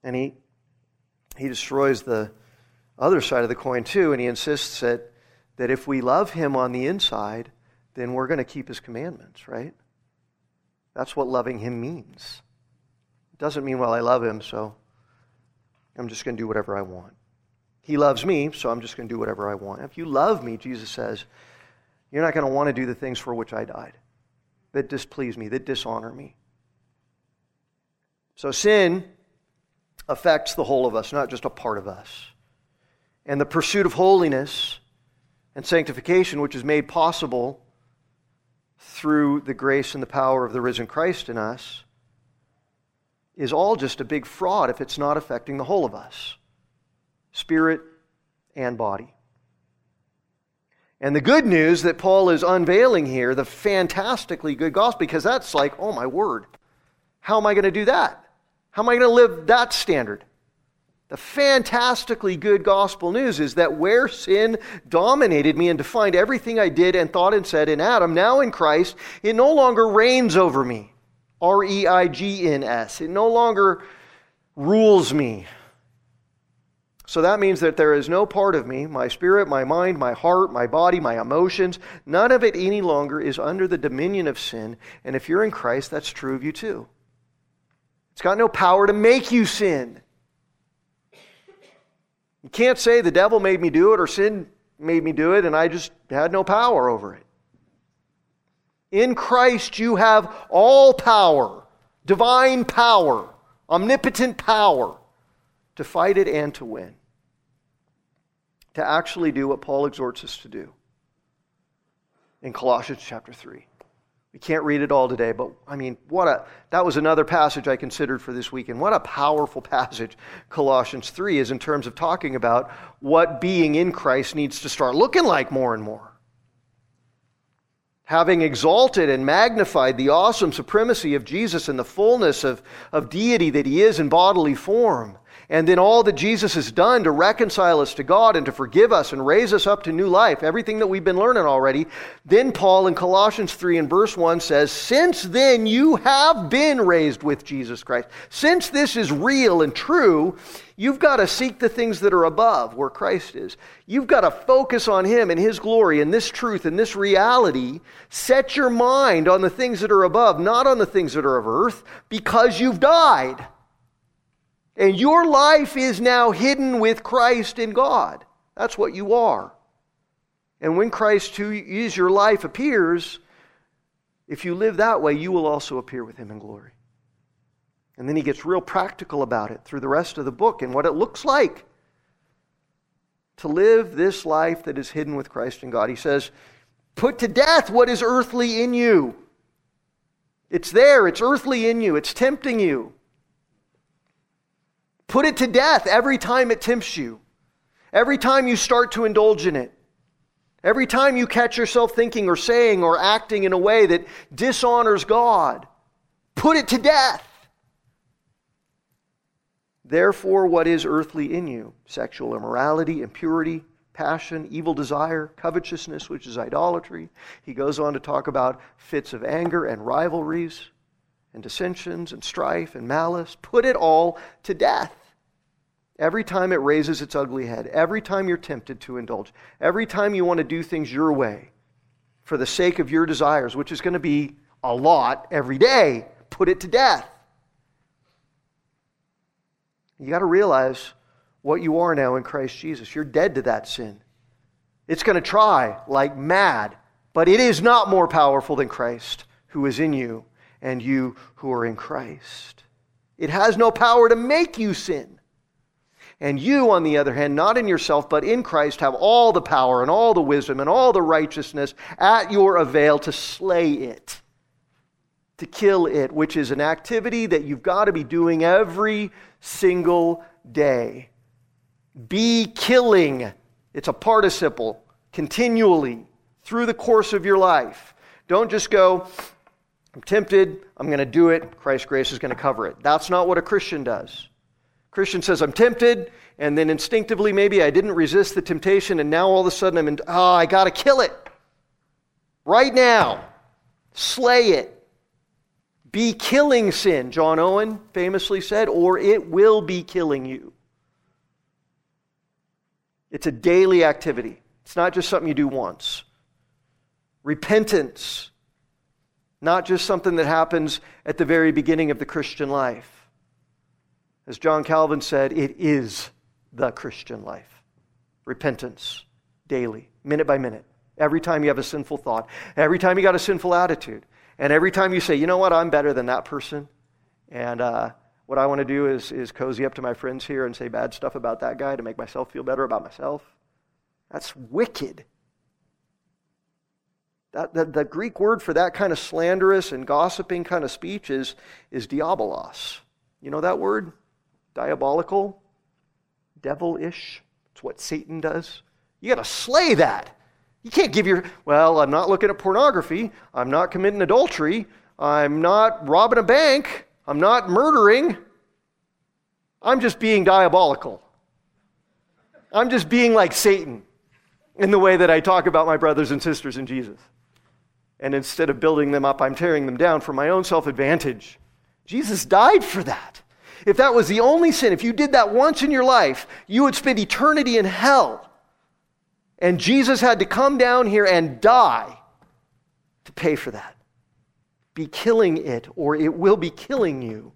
And he, he destroys the other side of the coin too, and he insists that, that if we love him on the inside, then we're going to keep his commandments, right? That's what loving him means. It doesn't mean, well, I love him, so I'm just going to do whatever I want. He loves me, so I'm just going to do whatever I want. If you love me, Jesus says, you're not going to want to do the things for which I died, that displease me, that dishonor me. So sin affects the whole of us, not just a part of us. And the pursuit of holiness and sanctification, which is made possible through the grace and the power of the risen Christ in us, is all just a big fraud if it's not affecting the whole of us spirit and body. And the good news that Paul is unveiling here, the fantastically good gospel, because that's like, oh my word, how am I going to do that? How am I going to live that standard? The fantastically good gospel news is that where sin dominated me and defined everything I did and thought and said in Adam, now in Christ, it no longer reigns over me. R E I G N S. It no longer rules me. So that means that there is no part of me, my spirit, my mind, my heart, my body, my emotions, none of it any longer is under the dominion of sin. And if you're in Christ, that's true of you too. It's got no power to make you sin. You can't say the devil made me do it or sin made me do it and I just had no power over it. In Christ, you have all power, divine power, omnipotent power to fight it and to win. To actually do what Paul exhorts us to do in Colossians chapter 3. We can't read it all today, but I mean, what a that was another passage I considered for this weekend. What a powerful *laughs* passage Colossians 3 is in terms of talking about what being in Christ needs to start looking like more and more having exalted and magnified the awesome supremacy of Jesus and the fullness of, of deity that he is in bodily form, and then all that Jesus has done to reconcile us to God and to forgive us and raise us up to new life, everything that we've been learning already, then Paul in Colossians 3 and verse 1 says, Since then you have been raised with Jesus Christ. Since this is real and true, you've got to seek the things that are above where Christ is. You've got to focus on Him and His glory and this truth and this reality. Set your mind on the things that are above, not on the things that are of earth, because you've died. And your life is now hidden with Christ in God. That's what you are. And when Christ, who is your life, appears, if you live that way, you will also appear with him in glory. And then he gets real practical about it through the rest of the book and what it looks like to live this life that is hidden with Christ in God. He says, Put to death what is earthly in you. It's there, it's earthly in you, it's tempting you. Put it to death every time it tempts you, every time you start to indulge in it. Every time you catch yourself thinking or saying or acting in a way that dishonors God, put it to death. Therefore, what is earthly in you? Sexual immorality, impurity, passion, evil desire, covetousness, which is idolatry. He goes on to talk about fits of anger and rivalries and dissensions and strife and malice. Put it all to death. Every time it raises its ugly head, every time you're tempted to indulge, every time you want to do things your way for the sake of your desires, which is going to be a lot every day, put it to death. You got to realize what you are now in Christ Jesus. You're dead to that sin. It's going to try like mad, but it is not more powerful than Christ who is in you and you who are in Christ. It has no power to make you sin. And you, on the other hand, not in yourself, but in Christ, have all the power and all the wisdom and all the righteousness at your avail to slay it, to kill it, which is an activity that you've got to be doing every single day. Be killing. It's a participle continually through the course of your life. Don't just go, I'm tempted, I'm going to do it, Christ's grace is going to cover it. That's not what a Christian does. Christian says, I'm tempted, and then instinctively, maybe I didn't resist the temptation, and now all of a sudden I'm in, oh, I got to kill it. Right now. Slay it. Be killing sin, John Owen famously said, or it will be killing you. It's a daily activity, it's not just something you do once. Repentance, not just something that happens at the very beginning of the Christian life. As John Calvin said, it is the Christian life. Repentance, daily, minute by minute. Every time you have a sinful thought, every time you got a sinful attitude, and every time you say, you know what, I'm better than that person, and uh, what I want to do is, is cozy up to my friends here and say bad stuff about that guy to make myself feel better about myself. That's wicked. That, the, the Greek word for that kind of slanderous and gossiping kind of speech is, is diabolos. You know that word? diabolical, devilish. It's what Satan does. You got to slay that. You can't give your, well, I'm not looking at pornography. I'm not committing adultery. I'm not robbing a bank. I'm not murdering. I'm just being diabolical. I'm just being like Satan in the way that I talk about my brothers and sisters in Jesus. And instead of building them up, I'm tearing them down for my own self advantage. Jesus died for that. If that was the only sin, if you did that once in your life, you would spend eternity in hell. And Jesus had to come down here and die to pay for that. Be killing it, or it will be killing you.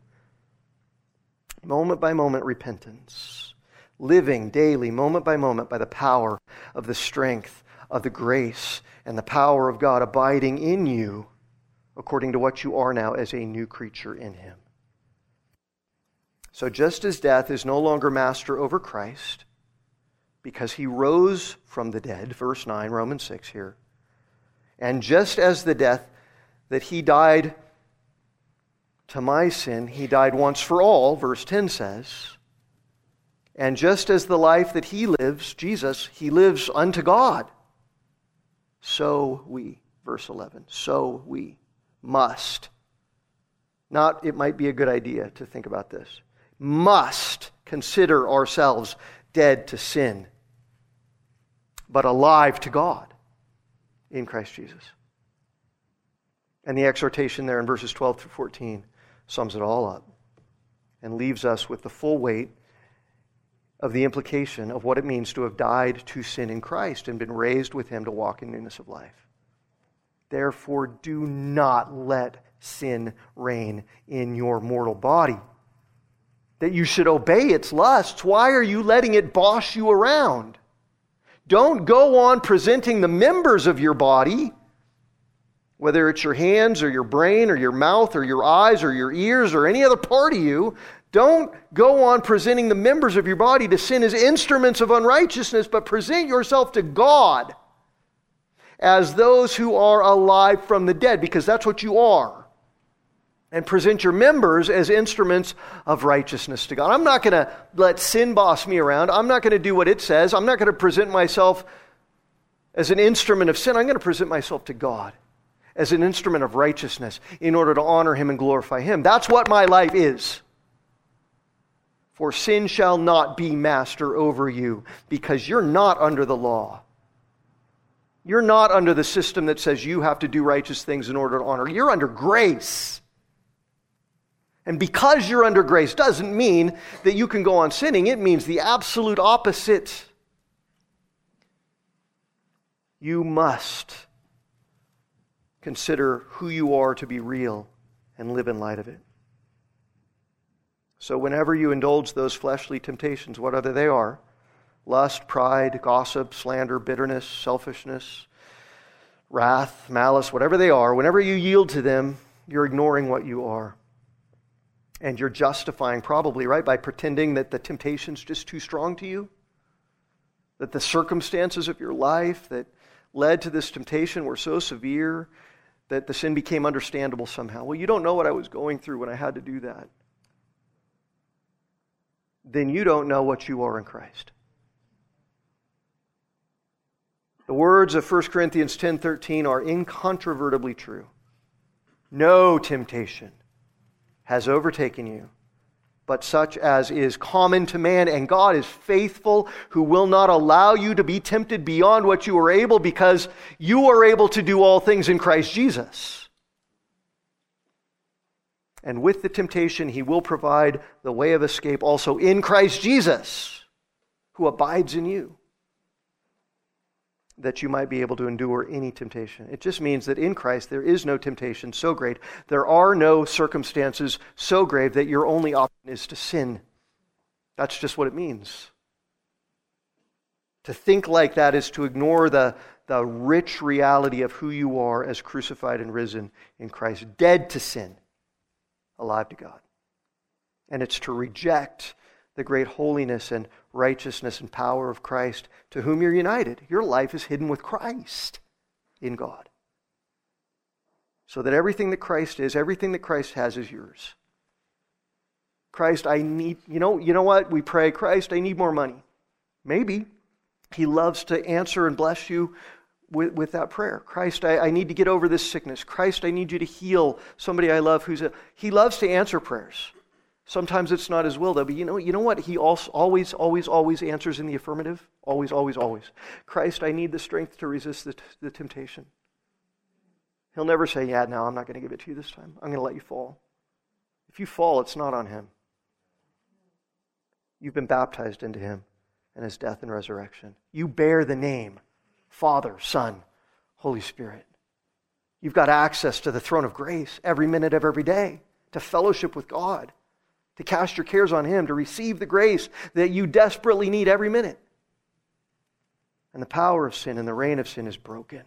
Moment by moment repentance. Living daily, moment by moment, by the power of the strength of the grace and the power of God abiding in you according to what you are now as a new creature in Him. So, just as death is no longer master over Christ, because he rose from the dead, verse 9, Romans 6 here, and just as the death that he died to my sin, he died once for all, verse 10 says, and just as the life that he lives, Jesus, he lives unto God, so we, verse 11, so we must. Not, it might be a good idea to think about this must consider ourselves dead to sin, but alive to God in Christ Jesus. And the exhortation there in verses 12 through 14 sums it all up and leaves us with the full weight of the implication of what it means to have died to sin in Christ and been raised with Him to walk in newness of life. Therefore, do not let sin reign in your mortal body that you should obey its lusts. Why are you letting it boss you around? Don't go on presenting the members of your body, whether it's your hands or your brain or your mouth or your eyes or your ears or any other part of you. Don't go on presenting the members of your body to sin as instruments of unrighteousness, but present yourself to God as those who are alive from the dead, because that's what you are and present your members as instruments of righteousness to God. I'm not going to let sin boss me around. I'm not going to do what it says. I'm not going to present myself as an instrument of sin. I'm going to present myself to God as an instrument of righteousness in order to honor Him and glorify Him. That's what my life is. For sin shall not be master over you because you're not under the law. You're not under the system that says you have to do righteous things in order to honor. You're under grace. And because you're under grace doesn't mean that you can go on sinning, it means the absolute opposite. You must consider who you are to be real and live in light of it. So, whenever you indulge those fleshly temptations, whatever they are lust, pride, gossip, slander, bitterness, selfishness, wrath, malice, whatever they are, whenever you yield to them, you're ignoring what you are. And you're justifying, probably, right, by pretending that the temptation's just too strong to you. That the circumstances of your life that led to this temptation were so severe that the sin became understandable somehow. Well, you don't know what I was going through when I had to do that. Then you don't know what you are in Christ. The words of 1 Corinthians 10:13 are incontrovertibly true. No temptation has overtaken you, but such as is common to man. And God is faithful, who will not allow you to be tempted beyond what you are able, because you are able to do all things in Christ Jesus. And with the temptation, he will provide the way of escape also in Christ Jesus, who abides in you that you might be able to endure any temptation. It just means that in Christ there is no temptation so great. There are no circumstances so grave that your only option is to sin. That's just what it means. To think like that is to ignore the, the rich reality of who you are as crucified and risen in Christ, dead to sin, alive to God. And it's to reject the great holiness and righteousness and power of Christ, to whom you're united. Your life is hidden with Christ in God. So that everything that Christ is, everything that Christ has is yours. Christ, I need, you know, you know what? We pray, Christ, I need more money. Maybe. He loves to answer and bless you with, with that prayer. Christ, I, I need to get over this sickness. Christ, I need you to heal somebody I love who's a. He loves to answer prayers. Sometimes it's not his will, though. But you know, you know what? He also always, always, always answers in the affirmative. Always, always, always. Christ, I need the strength to resist the, the temptation. He'll never say, Yeah, no, I'm not going to give it to you this time. I'm going to let you fall. If you fall, it's not on him. You've been baptized into him and his death and resurrection. You bear the name Father, Son, Holy Spirit. You've got access to the throne of grace every minute of every day to fellowship with God to cast your cares on Him, to receive the grace that you desperately need every minute. And the power of sin and the reign of sin is broken.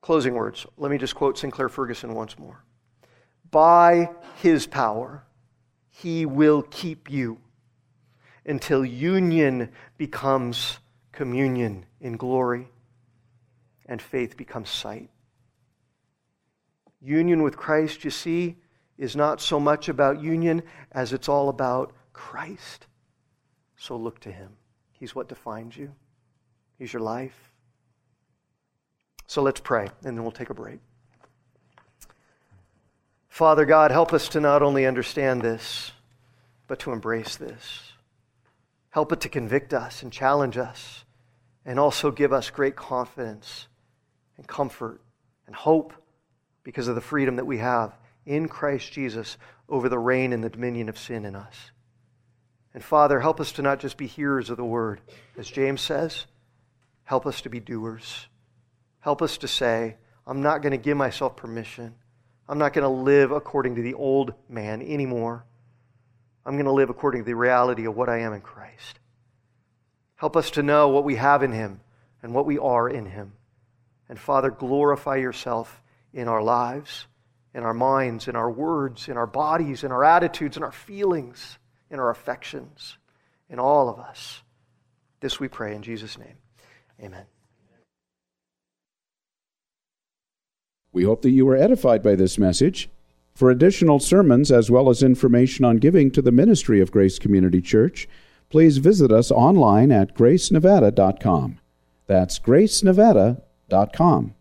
Closing words. Let me just quote Sinclair Ferguson once more. By His power, He will keep you until union becomes communion in glory and faith becomes sight. Union with Christ, you see, is not so much about union as it's all about Christ. So look to him. He's what defines you, he's your life. So let's pray, and then we'll take a break. Father God, help us to not only understand this, but to embrace this. Help it to convict us and challenge us, and also give us great confidence and comfort and hope because of the freedom that we have in Christ Jesus over the reign and the dominion of sin in us. And Father, help us to not just be hearers of the word, as James says, help us to be doers. Help us to say, I'm not going to give myself permission. I'm not going to live according to the old man anymore. I'm going to live according to the reality of what I am in Christ. Help us to know what we have in Him and what we are in Him. And Father, glorify yourself in our lives, in our minds, in our words, in our bodies, in our attitudes, in our feelings, in our affections, in all of us. This we pray in Jesus' name. Amen. We hope that you were edified by this message. For additional sermons as well as information on giving to the ministry of Grace Community Church, please visit us online at gracenevada.com. That's gracenevada.com.